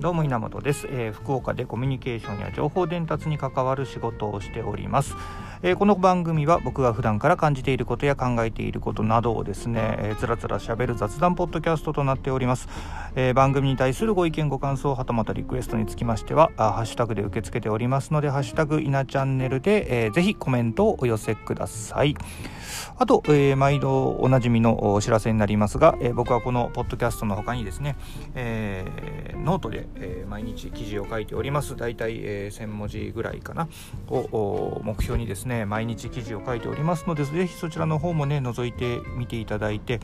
どうも稲本です、えー、福岡でコミュニケーションや情報伝達に関わる仕事をしております、えー、この番組は僕が普段から感じていることや考えていることなどをですね、えー、つらつらしゃべる雑談ポッドキャストとなっております、えー、番組に対するご意見ご感想はたまたリクエストにつきましてはあハッシュタグで受け付けておりますのでハッシュタグ稲チャンネルで、えー、ぜひコメントをお寄せください。あと、えー、毎度おなじみのお知らせになりますが、えー、僕はこのポッドキャストの他にですね、えー、ノートで、えー、毎日記事を書いております。大体、えー、1000文字ぐらいかな。を目標にですね毎日記事を書いておりますのでぜひそちらの方もね覗いてみていただいて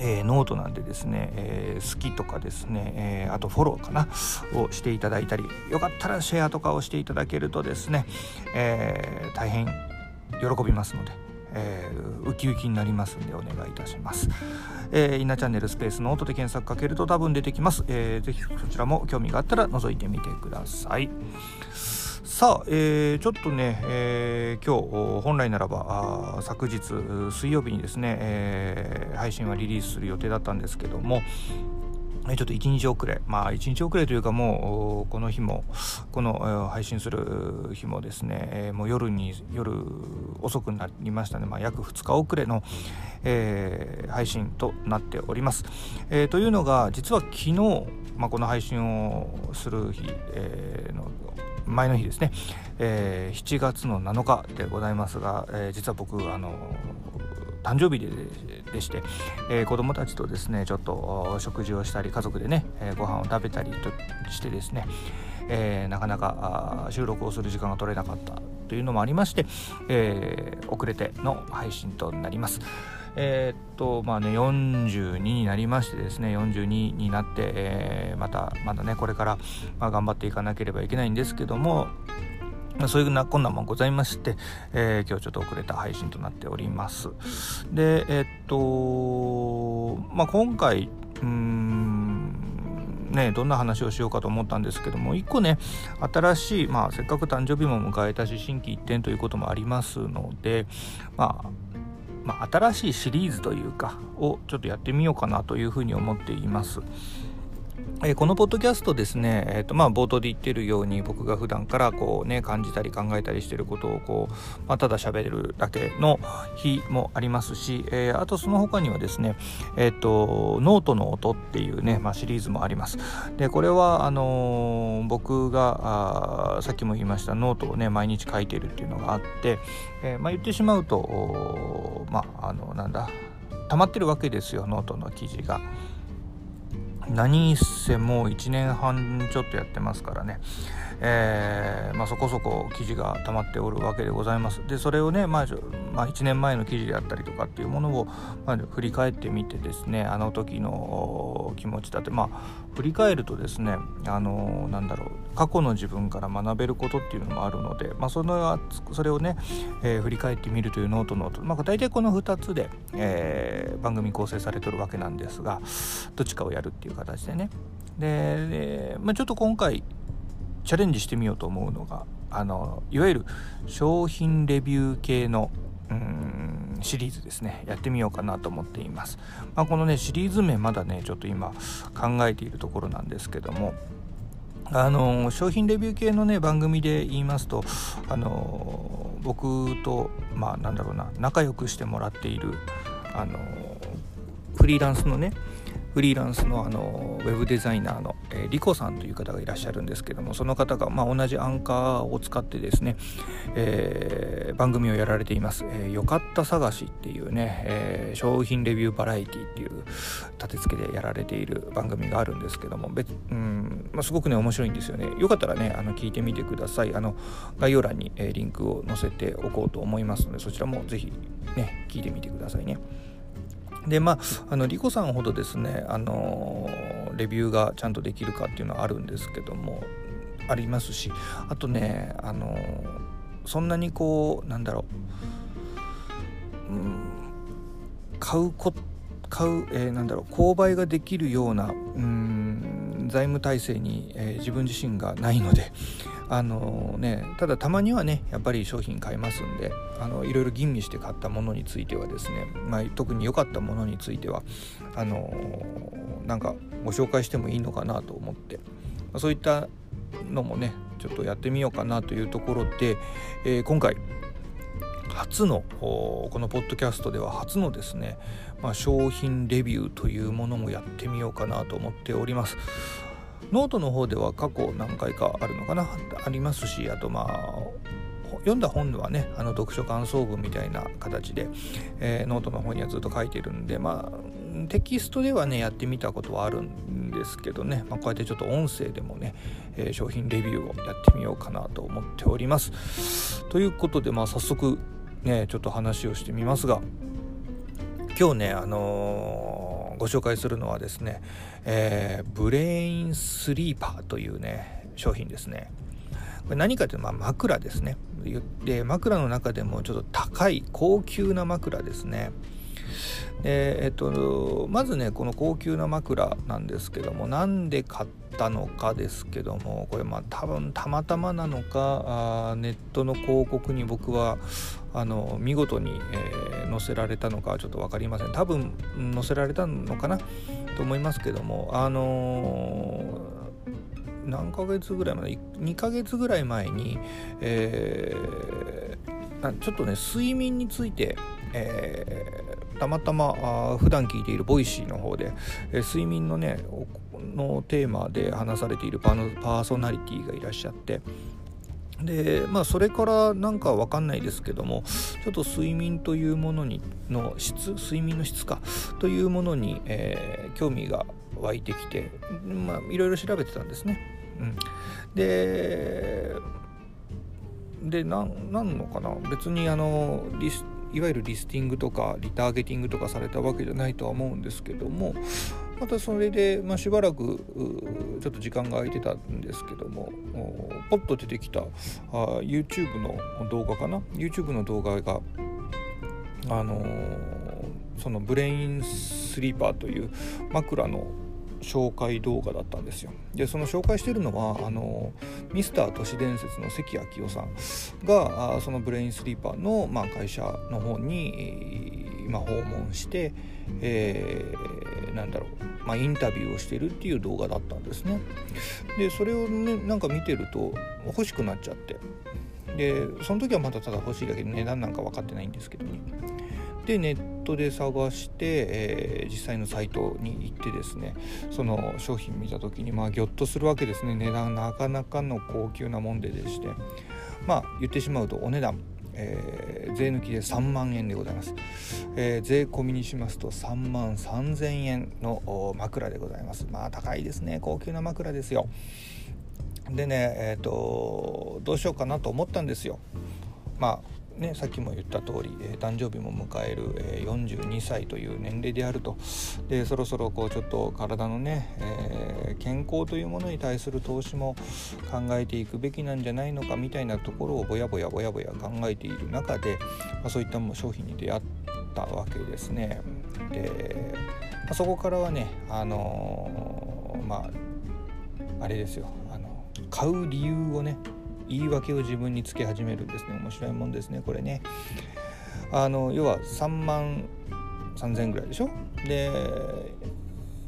えー、ノートなんでですね、えー、好きとかですね、えー、あとフォローかな。をしていただいたりよかったらシェアとかをしていただけるとですね、え大変喜びますので。えー、ウキウキになりますんでお願いいたします。えー、インナーチャンネルスペースノートで検索かけると多分出てきます。えー、ぜひそちらも興味があったら覗いてみてください。さあ、えー、ちょっとね、えー、今日本来ならば昨日水曜日にですね、えー、配信はリリースする予定だったんですけども、ちょっと1日遅れ、まあ1日遅れというかもうこの日も、この配信する日もですね、もう夜に、夜遅くなりましたね、まあ、約2日遅れの、えー、配信となっております。えー、というのが、実は昨日、まあ、この配信をする日、えー、の前の日ですね、えー、7月の7日でございますが、えー、実は僕、あの誕生日でして、えー、子供たちとですねちょっと食事をしたり家族でね、えー、ご飯を食べたりとしてですね、えー、なかなか収録をする時間が取れなかったというのもありまして、えー、遅れての配信となります。えー、っとまあね42になりましてですね42になって、えー、またまだねこれから、まあ、頑張っていかなければいけないんですけども、そういうなこんなんもございまして、えー、今日ちょっと遅れた配信となっております。で、えー、っと、まあ、今回、うん、ね、どんな話をしようかと思ったんですけども、一個ね、新しい、まあ、せっかく誕生日も迎えたし、心機一転ということもありますので、まあ、まあ、新しいシリーズというか、をちょっとやってみようかなというふうに思っています。え、このポッドキャストですね、えーとまあ、冒頭で言ってるように僕が普段からこう、ね、感じたり考えたりしてることをこう、まあ、ただ喋るだけの日もありますし、えー、あとその他にはですね、えーと、ノートの音っていうね、まあ、シリーズもあります。でこれはあのー、僕がさっきも言いましたノートをね毎日書いてるっていうのがあって、えーまあ、言ってしまうとまああのなんだ溜まってるわけですよノートの記事が。何せもう1年半ちょっとやってますからね、えー、まあ、そこそこ記事が溜まっておるわけでございます。でそれをね、まあ、まあ、1年前の記事であったりとかっていうものを、まあ、振り返ってみてですねあの時の気持ちだって。まあ振り返るとですねあのなんだろう過去の自分から学べることっていうのもあるので、まあ、そのそれをね、えー、振り返ってみるというノートノート、まあ、大体この2つで、えー、番組構成されてるわけなんですがどっちかをやるっていう形形でね。でまあ、ちょっと今回チャレンジしてみようと思うのがあのいわゆる商品レビュー系のうんシリーズですね。やってみようかなと思っています、まあ、このねシリーズ名まだねちょっと今考えているところなんですけどもあの商品レビュー系のね番組で言いますとあの僕とまあなんだろうな仲良くしてもらっているあのフリーランスのねフリーランスのあのウェブデザイナーの、えー、リコさんという方がいらっしゃるんですけどもその方が、まあ、同じアンカーを使ってですね、えー、番組をやられています、えー、よかった探しっていうね、えー、商品レビューバラエティっていう立て付けでやられている番組があるんですけども別、うんまあ、すごくね面白いんですよね。よかったらねあの聞いてみてください。あの概要欄に、えー、リンクを載せておこうと思いますのでそちらもぜひね聞いてみてくださいね。でまああのリコさんほどですねあのレビューがちゃんとできるかっていうのはあるんですけどもありますしあとねあのそんなにこうなんだろう、うん、買うこ買う、えー、なんだろう購買ができるようなうん財務体制に、えー、自分自身がないのであのねただたまにはねやっぱり商品買いますんであのいろいろ吟味して買ったものについてはですね、まあ、特に良かったものについてはあのなんかご紹介してもいいのかなと思って、まそういったのもねちょっとやってみようかなというところで、えー、今回初のこのポッドキャストでは初のですね、まあ、商品レビューというものもやってみようかなと思っております。ノートの方では過去何回かあるのかな？ありますしあとまあ読んだ本はねあの読書感想文みたいな形で、えー、ノートの方にはずっと書いてるんでまあテキストではねやってみたことはあるんですけどね、まあ、こうやってちょっと音声でもね、えー、商品レビューをやってみようかなと思っております。ということでまあ早速ねちょっと話をしてみますが今日ねあのー、ご紹介するのはですね、えー、ブレインスリープというね商品ですね。これ何かというと、まあ、枕ですね。で枕の中でもちょっと高い高級な枕ですね。でえっとまずねこの高級な枕なんですけどもなんで買ったのかですけどもこれまあ多分たまたまなのかあネットの広告に僕はあの見事に、えー、載せられたのかちょっと分かりません。多分載せられたのかな？と思いますけどもあのー、何ヶ月ぐらい前2ヶ月ぐらい前に、えー、ちょっとね睡眠について、えー、たまたまあ普段聞いている Voicy の方で、え、睡眠のねのテーマで話されているパーソナリティがいらっしゃってでまあそれからなんかわかんないですけどもちょっと睡眠というものにの質睡眠の質かというものに、えー、興味が湧いてきてまあいろいろ調べてたんですね。うん、ででなんなんのかな？別にあのリスいわゆるリスティングとかリターゲティングとかされたわけじゃないとは思うんですけどもまたそれで、まあ、しばらくちょっと時間が空いてたんですけどもポッと出てきたあ YouTube の動画かな？YouTube の動画があのー、そのブレインスリーパーという枕の紹介動画だったんですよ。でその紹介してるのはあのミスター都市伝説の関明夫さんがそのブレインスリーパーの、まあ、会社の方に、まあ、訪問して、えー、なんだろう、まあ、インタビューをしてるっていう動画だったんですね。でそれをねなんか見てると欲しくなっちゃって。でその時はまだただ欲しいだけで値段なんか分かってないんですけどね。でネッットで探して、えー、実際のサイトに行ってですねその商品見た時にまあギョッとするわけですね。値段なかなかの高級なもんででして。まあ言ってしまうとお値段えー、税抜きで3万円でございます、えー、税込みにしますと3万3000円の枕でございます。まあ高いですね。高級な枕ですよ。でねえっ、ー、とどうしようかなと思ったんですよ。まあね、さっきも言った通り、えー、誕生日も迎える、えー、42歳という年齢であるとでそろそろこうちょっと体のね、えー、健康というものに対する投資も考えていくべきなんじゃないのかみたいなところをぼやぼやぼやぼや考えている中で、まあ、そういった商品に出会ったわけですね。で、まあ、そこからはねあのまああれですよあの買う理由をね言い訳を自分につけ始めるんですね。面白いもんですねこれね。あの要は3万3000円ぐらいでしょ？で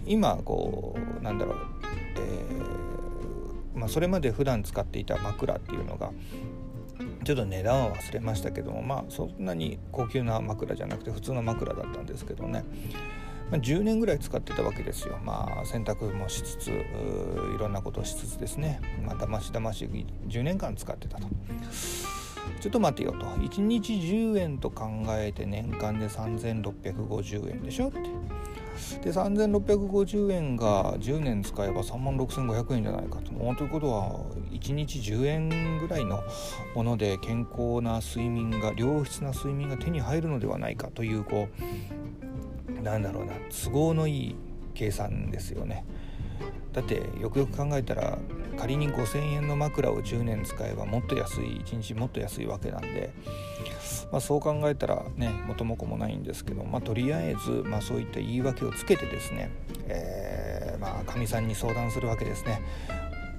今こうなんだろう、えー、まあ、それまで普段使っていた枕っていうのがちょっと値段は忘れましたけどもまあそんなに高級な枕じゃなくて普通の枕だったんですけどね。まあ、10年ぐらい使ってたわけですよ。まあ洗濯もしつついろんなことをしつつですね、まあ、だましだまし10年間使ってたと。ちょっと待てよと1日10円と考えて年間で3650円でしょってで3650円が10年使えば3万6500円じゃないかと。ということは1日10円ぐらいのもので健康な睡眠が良質な睡眠が手に入るのではないかというこうなんだろうな都合のいい計算ですよね。だってよくよく考えたら仮に5,000円の枕を10年使えばもっと安い1日もっと安いわけなんで、まあ、そう考えたらね元も子もないんですけど、まあ、とりあえず、まあ、そういった言い訳をつけてですねえー、まあかみさんに相談するわけですね。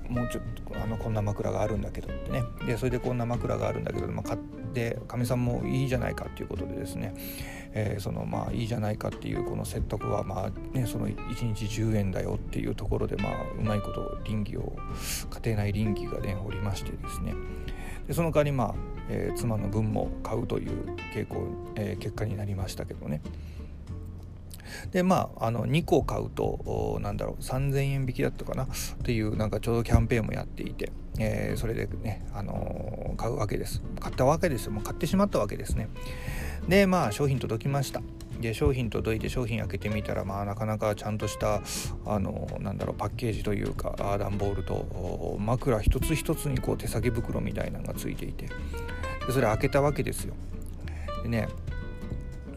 もうちょっとあのこんな枕があるんだけどってね。でそれでこんな枕があるんだけど、まあ、でかみさんもいいじゃないかっていうことでですね、えー、そのまあいいじゃないかっていうこの説得はまあねその1日10円だよっていうところでまあうまいこと倫理を家庭内倫理がねおりましてですねでその代わりまあ、えー、妻の分も買うという傾向、えー、結果になりましたけどね。でまああの2個買うとなんだろう3000円引きだったかな？っていうなんかちょうどキャンペーンもやっていて、えー、それでね、あのー、買うわけです。買ったわけですよ。もう買ってしまったわけですね。でまあ商品届きました。で商品届いて商品開けてみたらまあなかなかちゃんとしたあのなんだろうパッケージというか段ボールと枕一つ一つにこう手提げ袋みたいなのがついていて。でそれ開けたわけですよ。でね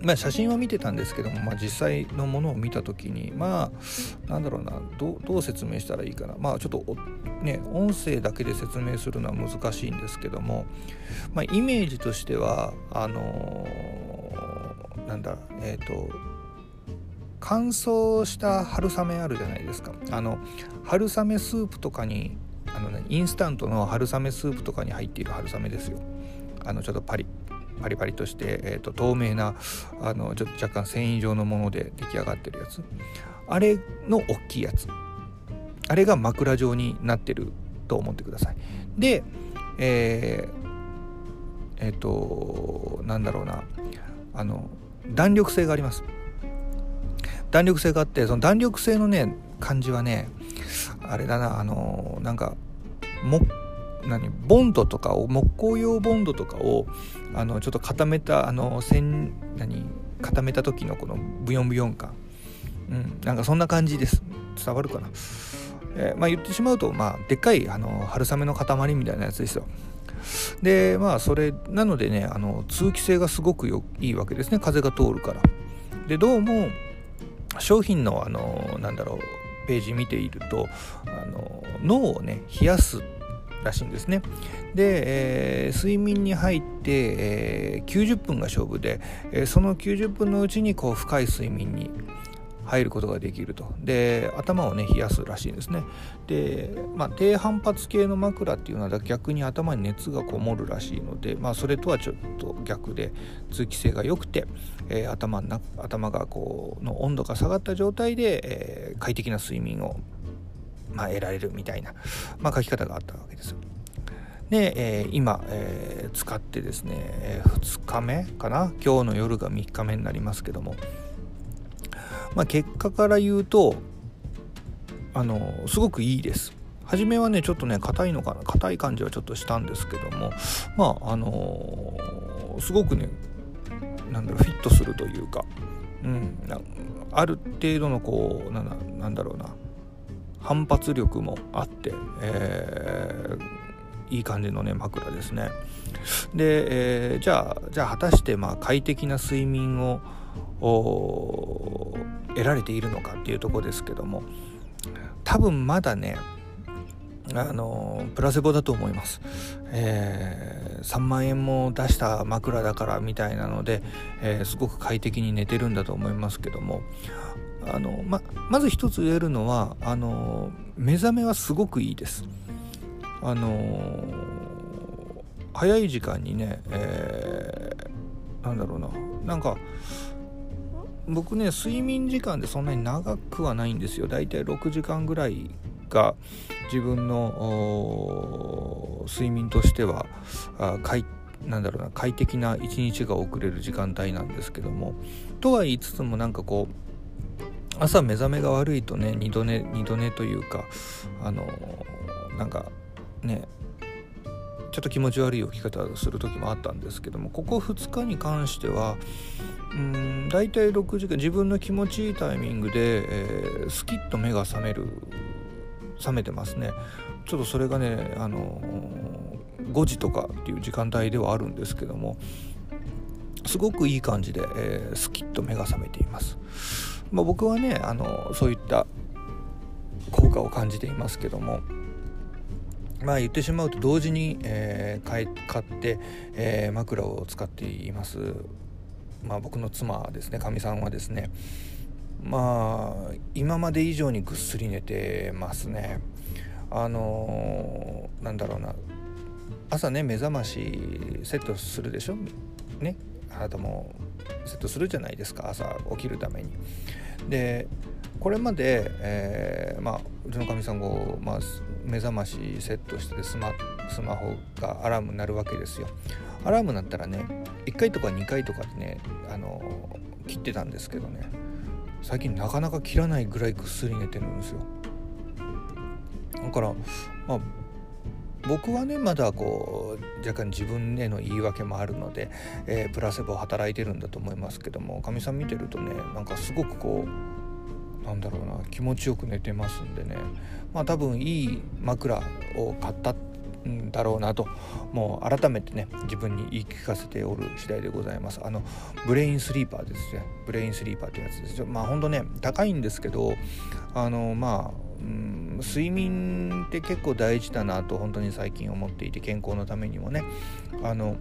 まあ、写真は見てたんですけども、まあ、実際のものを見た時にまあなんだろうなどう説明したらいいかな。まあちょっとね音声だけで説明するのは難しいんですけども、まあ、イメージとしてはあのー、なんだえっ、ー、と乾燥した春雨あるじゃないですか。あの春雨スープとかにあの、ね、インスタントの春雨スープとかに入っている春雨ですよ。あのちょっとパリッ。パリパリとして、えーと、透明なあのちょっと若干繊維状のもので出来上がってるやつ。あれの大きいやつ。あれが枕状になってると思ってください。でえー、えっ、ー、となんだろうな。あの弾力性があります。弾力性があってその弾力性のね感じはねあれだな。あのなんか木何ボンドとかを木工用ボンドとかをあのちょっと固めたあの線何固めた時のこのブヨンブヨン感、うん、なんかそんな感じです。伝わるかな、えー、まあ言ってしまうとまあでっかいあの春雨の塊みたいなやつですよ。でまあそれなのでねあの通気性がすごくよいいわけですね。風が通るから。でどうも商品のあのなんだろうページ見ているとあの脳をね冷やすらしいんですね。で、えー、睡眠に入って、えー、90分が勝負で、えー、その90分のうちにこう深い睡眠に入ることができるとで頭をね冷やすらしいんですねで、まあ、低反発系の枕っていうのは逆に頭に熱がこもるらしいので、まあ、それとはちょっと逆で通気性が良くて、えー、頭な頭がこうの温度が下がった状態で、えー、快適な睡眠をまあ、得られるみたいな、まあ、書き方があったわけです。で、えー、今、えー、使ってですね、2日目かな？今日の夜が3日目になりますけども、まあ、結果から言うとあのすごくいいです。初めはねちょっとね硬いのかな？硬い感じはちょっとしたんですけども。まああのー、すごくねなんだろうフィットするというか、うん、ある程度のこうなんだろうな。反発力もあって、えー、いい感じのね枕ですね。で、えー、じゃあじゃあ果たしてまあ快適な睡眠を得られているのかっていうとこですけども多分まだねあのプラセボだと思います、えー、3万円も出した枕だからみたいなので、えー、すごく快適に寝てるんだと思いますけどもあのままず一つ言えるのはあの目覚めはすごくいいです。あの早い時間にね、えー、なんだろうな。なんか僕ね睡眠時間でそんなに長くはないんですよ。だいたい6時間ぐらいが自分の睡眠としてはあ快なんだろうな快適な一日が遅れる時間帯なんですけども。とは言いつつもなんかこう朝目覚めが悪いとね二度寝二度寝というかあのなんかねちょっと気持ち悪い起き方をする時もあったんですけどもここ2日に関してはうん大体6時間自分の気持ちいいタイミングで、えー、スキッと目が覚める覚めてますねちょっとそれがねあの5時とかっていう時間帯ではあるんですけどもすごくいい感じで、えー、スキッと目が覚めています。まあ、僕はねあのそういった効果を感じていますけどもまあ言ってしまうと同時に、えー、買買って、えー、枕を使っています、まあ、僕の妻ですねかみさんはですね。まあ今まで以上にぐっすり寝てますね。あのー、なんだろうな。朝ね目覚ましセットするでしょ？ね。あなたもセットするじゃないですか朝起きるために。でこれまで、えー、まあ、うちのかみさんが、まあ、目覚ましセットしてスマスマホがアラームになるわけですよ。アラームなったらね1回とか2回とかでねあの切ってたんですけどね最近なかなか切らないぐらいぐっすり寝てるんですよ。だからまあ僕はねまだこう若干自分への言い訳もあるので、えー、プラセボ働いてるんだと思いますけどもかみさん見てるとねなんかすごくこうなんだろうな気持ちよく寝てますんでね。まあ多分いい枕を買ったんだろうなともう改めてね自分に言い聞かせておる次第でございます。あのブレインスリーパーですね。ブレインスリーパーってやつですよ。まあほんとね高いんですけどあのまあうん睡眠って結構大事だなと本当に最近思っていて健康のためにもね。あの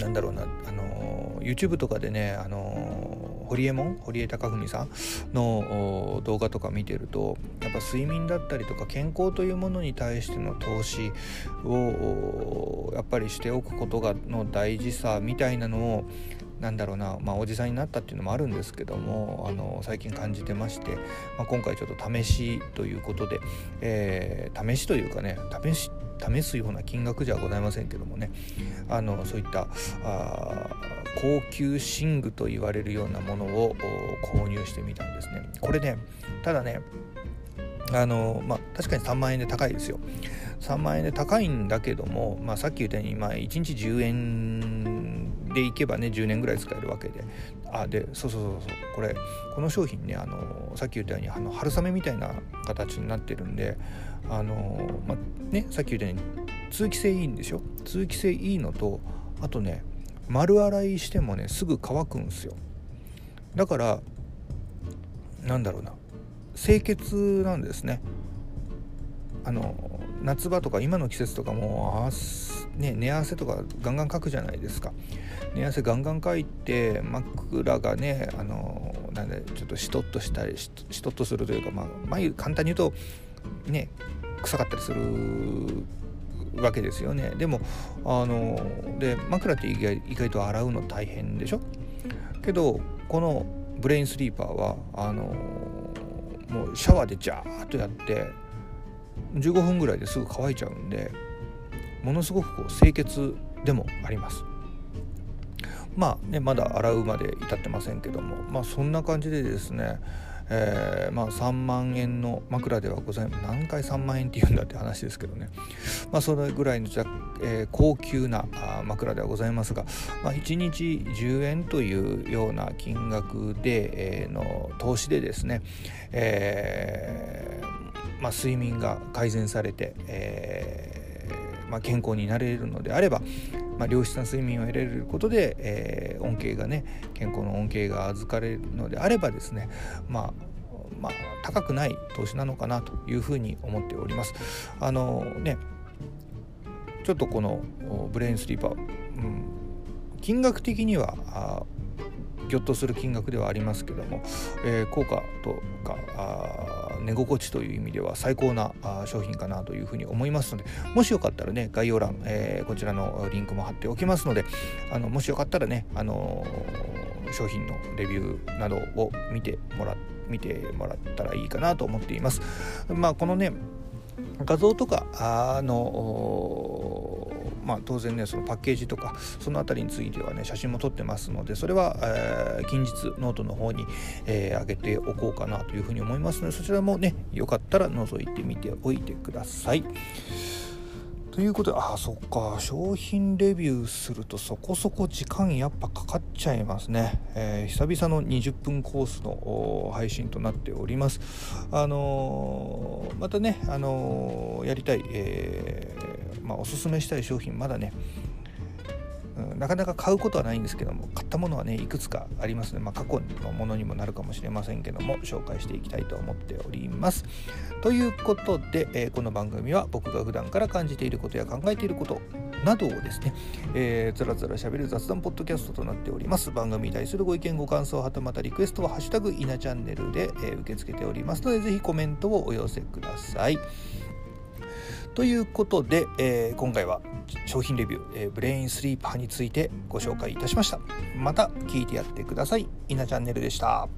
なんだろうなあの YouTube とかでねあの堀江門堀江貴文さんの動画とか見てるとやっぱ睡眠だったりとか健康というものに対しての投資をやっぱりしておくことがの大事さみたいなのをなんだろうな、まあ、おじさんになったっていうのもあるんですけどもあの最近感じてまして、まあ、今回ちょっと試しということで、えー、試しというかね試し試すような金額じゃございませんけどもねあのそういったあ高級寝具と言われるようなものを購入してみたんですね。これねただねあのまあ確かに3万円で高いですよ。3万円で高いんだけども、まあ、さっき言ったように、まあ、1日10円でいけばね10年ぐらい使えるわけで。あでそうそうそうそう。これこの商品ねあのさっき言ったようにあの春雨みたいな形になってるんであのまねさっき言ったように通気性いいんでしょ？通気性いいのとあとね丸洗いしてもねすぐ乾くんすよ。だからなんだろうな清潔なんですね。あの夏場とか今の季節とかもあ、ね、寝汗とかガンガンかくじゃないですか。寝汗ガンガンかいて枕がねあのなんでちょっとしとっとしたりしとっとするというか、まあ、眉簡単に言うとね臭かったりするわけですよね。でもあので枕って意外意外と洗うの大変でしょ？けどこのブレインスリーパーはあのもうシャワーでジャーッとやって15分ぐらいですぐ乾いちゃうんでものすごくこう清潔でもあります。まあねまだ洗うまで至ってませんけどもまあそんな感じでですねえー、まあ、3万円の枕ではございます。何回3万円って言うんだって話ですけどね、まあ、それぐらいの、えー、高級な枕ではございますが、まあ、1日10円というような金額で、えー、の投資でですね、えまあ、睡眠が改善されて、えま健康になれるのであればまあ、良質な睡眠を得られることで、えー、恩恵がね健康の恩恵が預かれるのであればですねまあまあ、高くない投資なのかなというふうに思っております。あのねちょっとこのブレインスリーパー、うん、金額的にはぎょっとする金額ではありますけども、えー、効果とか寝心地という意味では最高な商品かなというふうに思いますのでもしよかったらね概要欄、えー、こちらのリンクも貼っておきますのであのもしよかったらね、あのー、商品のレビューなどを見てもら見てもらったらいいかなと思っています。まあ、このね画像とかあのまあ、当然ねそのパッケージとかその辺りについてはね写真も撮ってますのでそれは、えー、近日ノートの方に、えー、上げておこうかなというふうに思いますのでそちらもねよかったら覗いてみておいてください。ということでああそっか商品レビューするとそこそこ時間やっぱかかっちゃいますね、えー、久々の20分コースの配信となっておりますあのー、またね、あのー、やりたい、えまあ、おすすめしたい商品まだねうん、なかなか買うことはないんですけども買ったものはねいくつかありますので、まあ、過去のものにもなるかもしれませんけども紹介していきたいと思っております。ということで、えー、この番組は僕が普段から感じていることや考えていることなどをですね、えー、つらつらしゃべる雑談ポッドキャストとなっております。番組に対するご意見ご感想はたまたリクエストは「ハッシュタグいなチャンネルで」えー、受け付けておりますのでぜひコメントをお寄せください。ということで、えー、今回は商品レビュー、えー、ブレインスリーパーについてご紹介いたしました。また聞いてやってください。稲チャンネルでした。